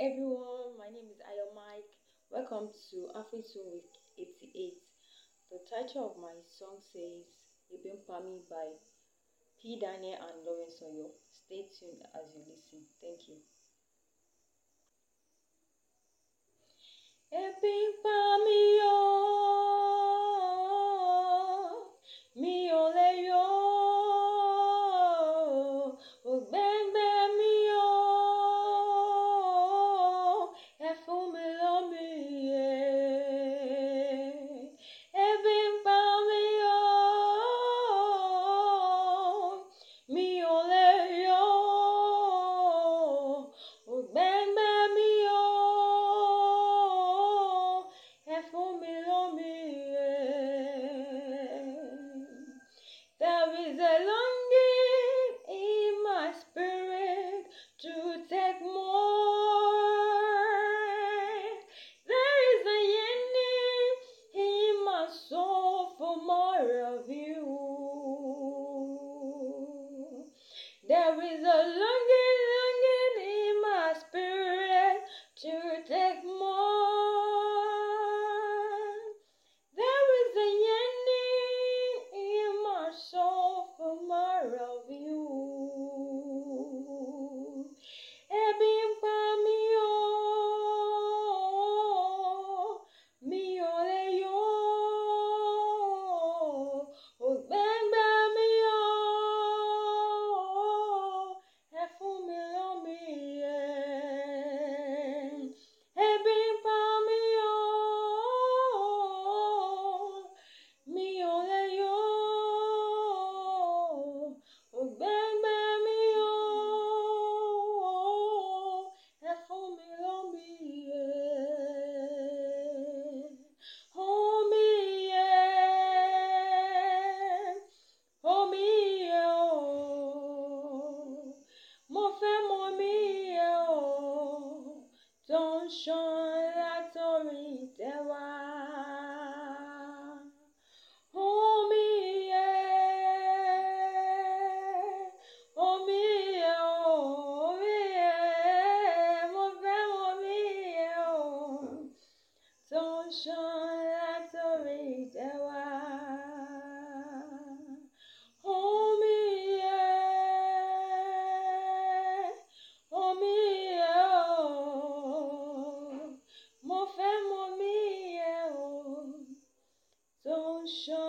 everyone, my name is Ayo Mike. Welcome to Afritune Week 88. The title of my song says Ibn Pami by P. Daniel and Lawrence Oyo. Stay tuned as you listen. Thank you. There is a longing. ṣàn látorí ìtẹ́ show.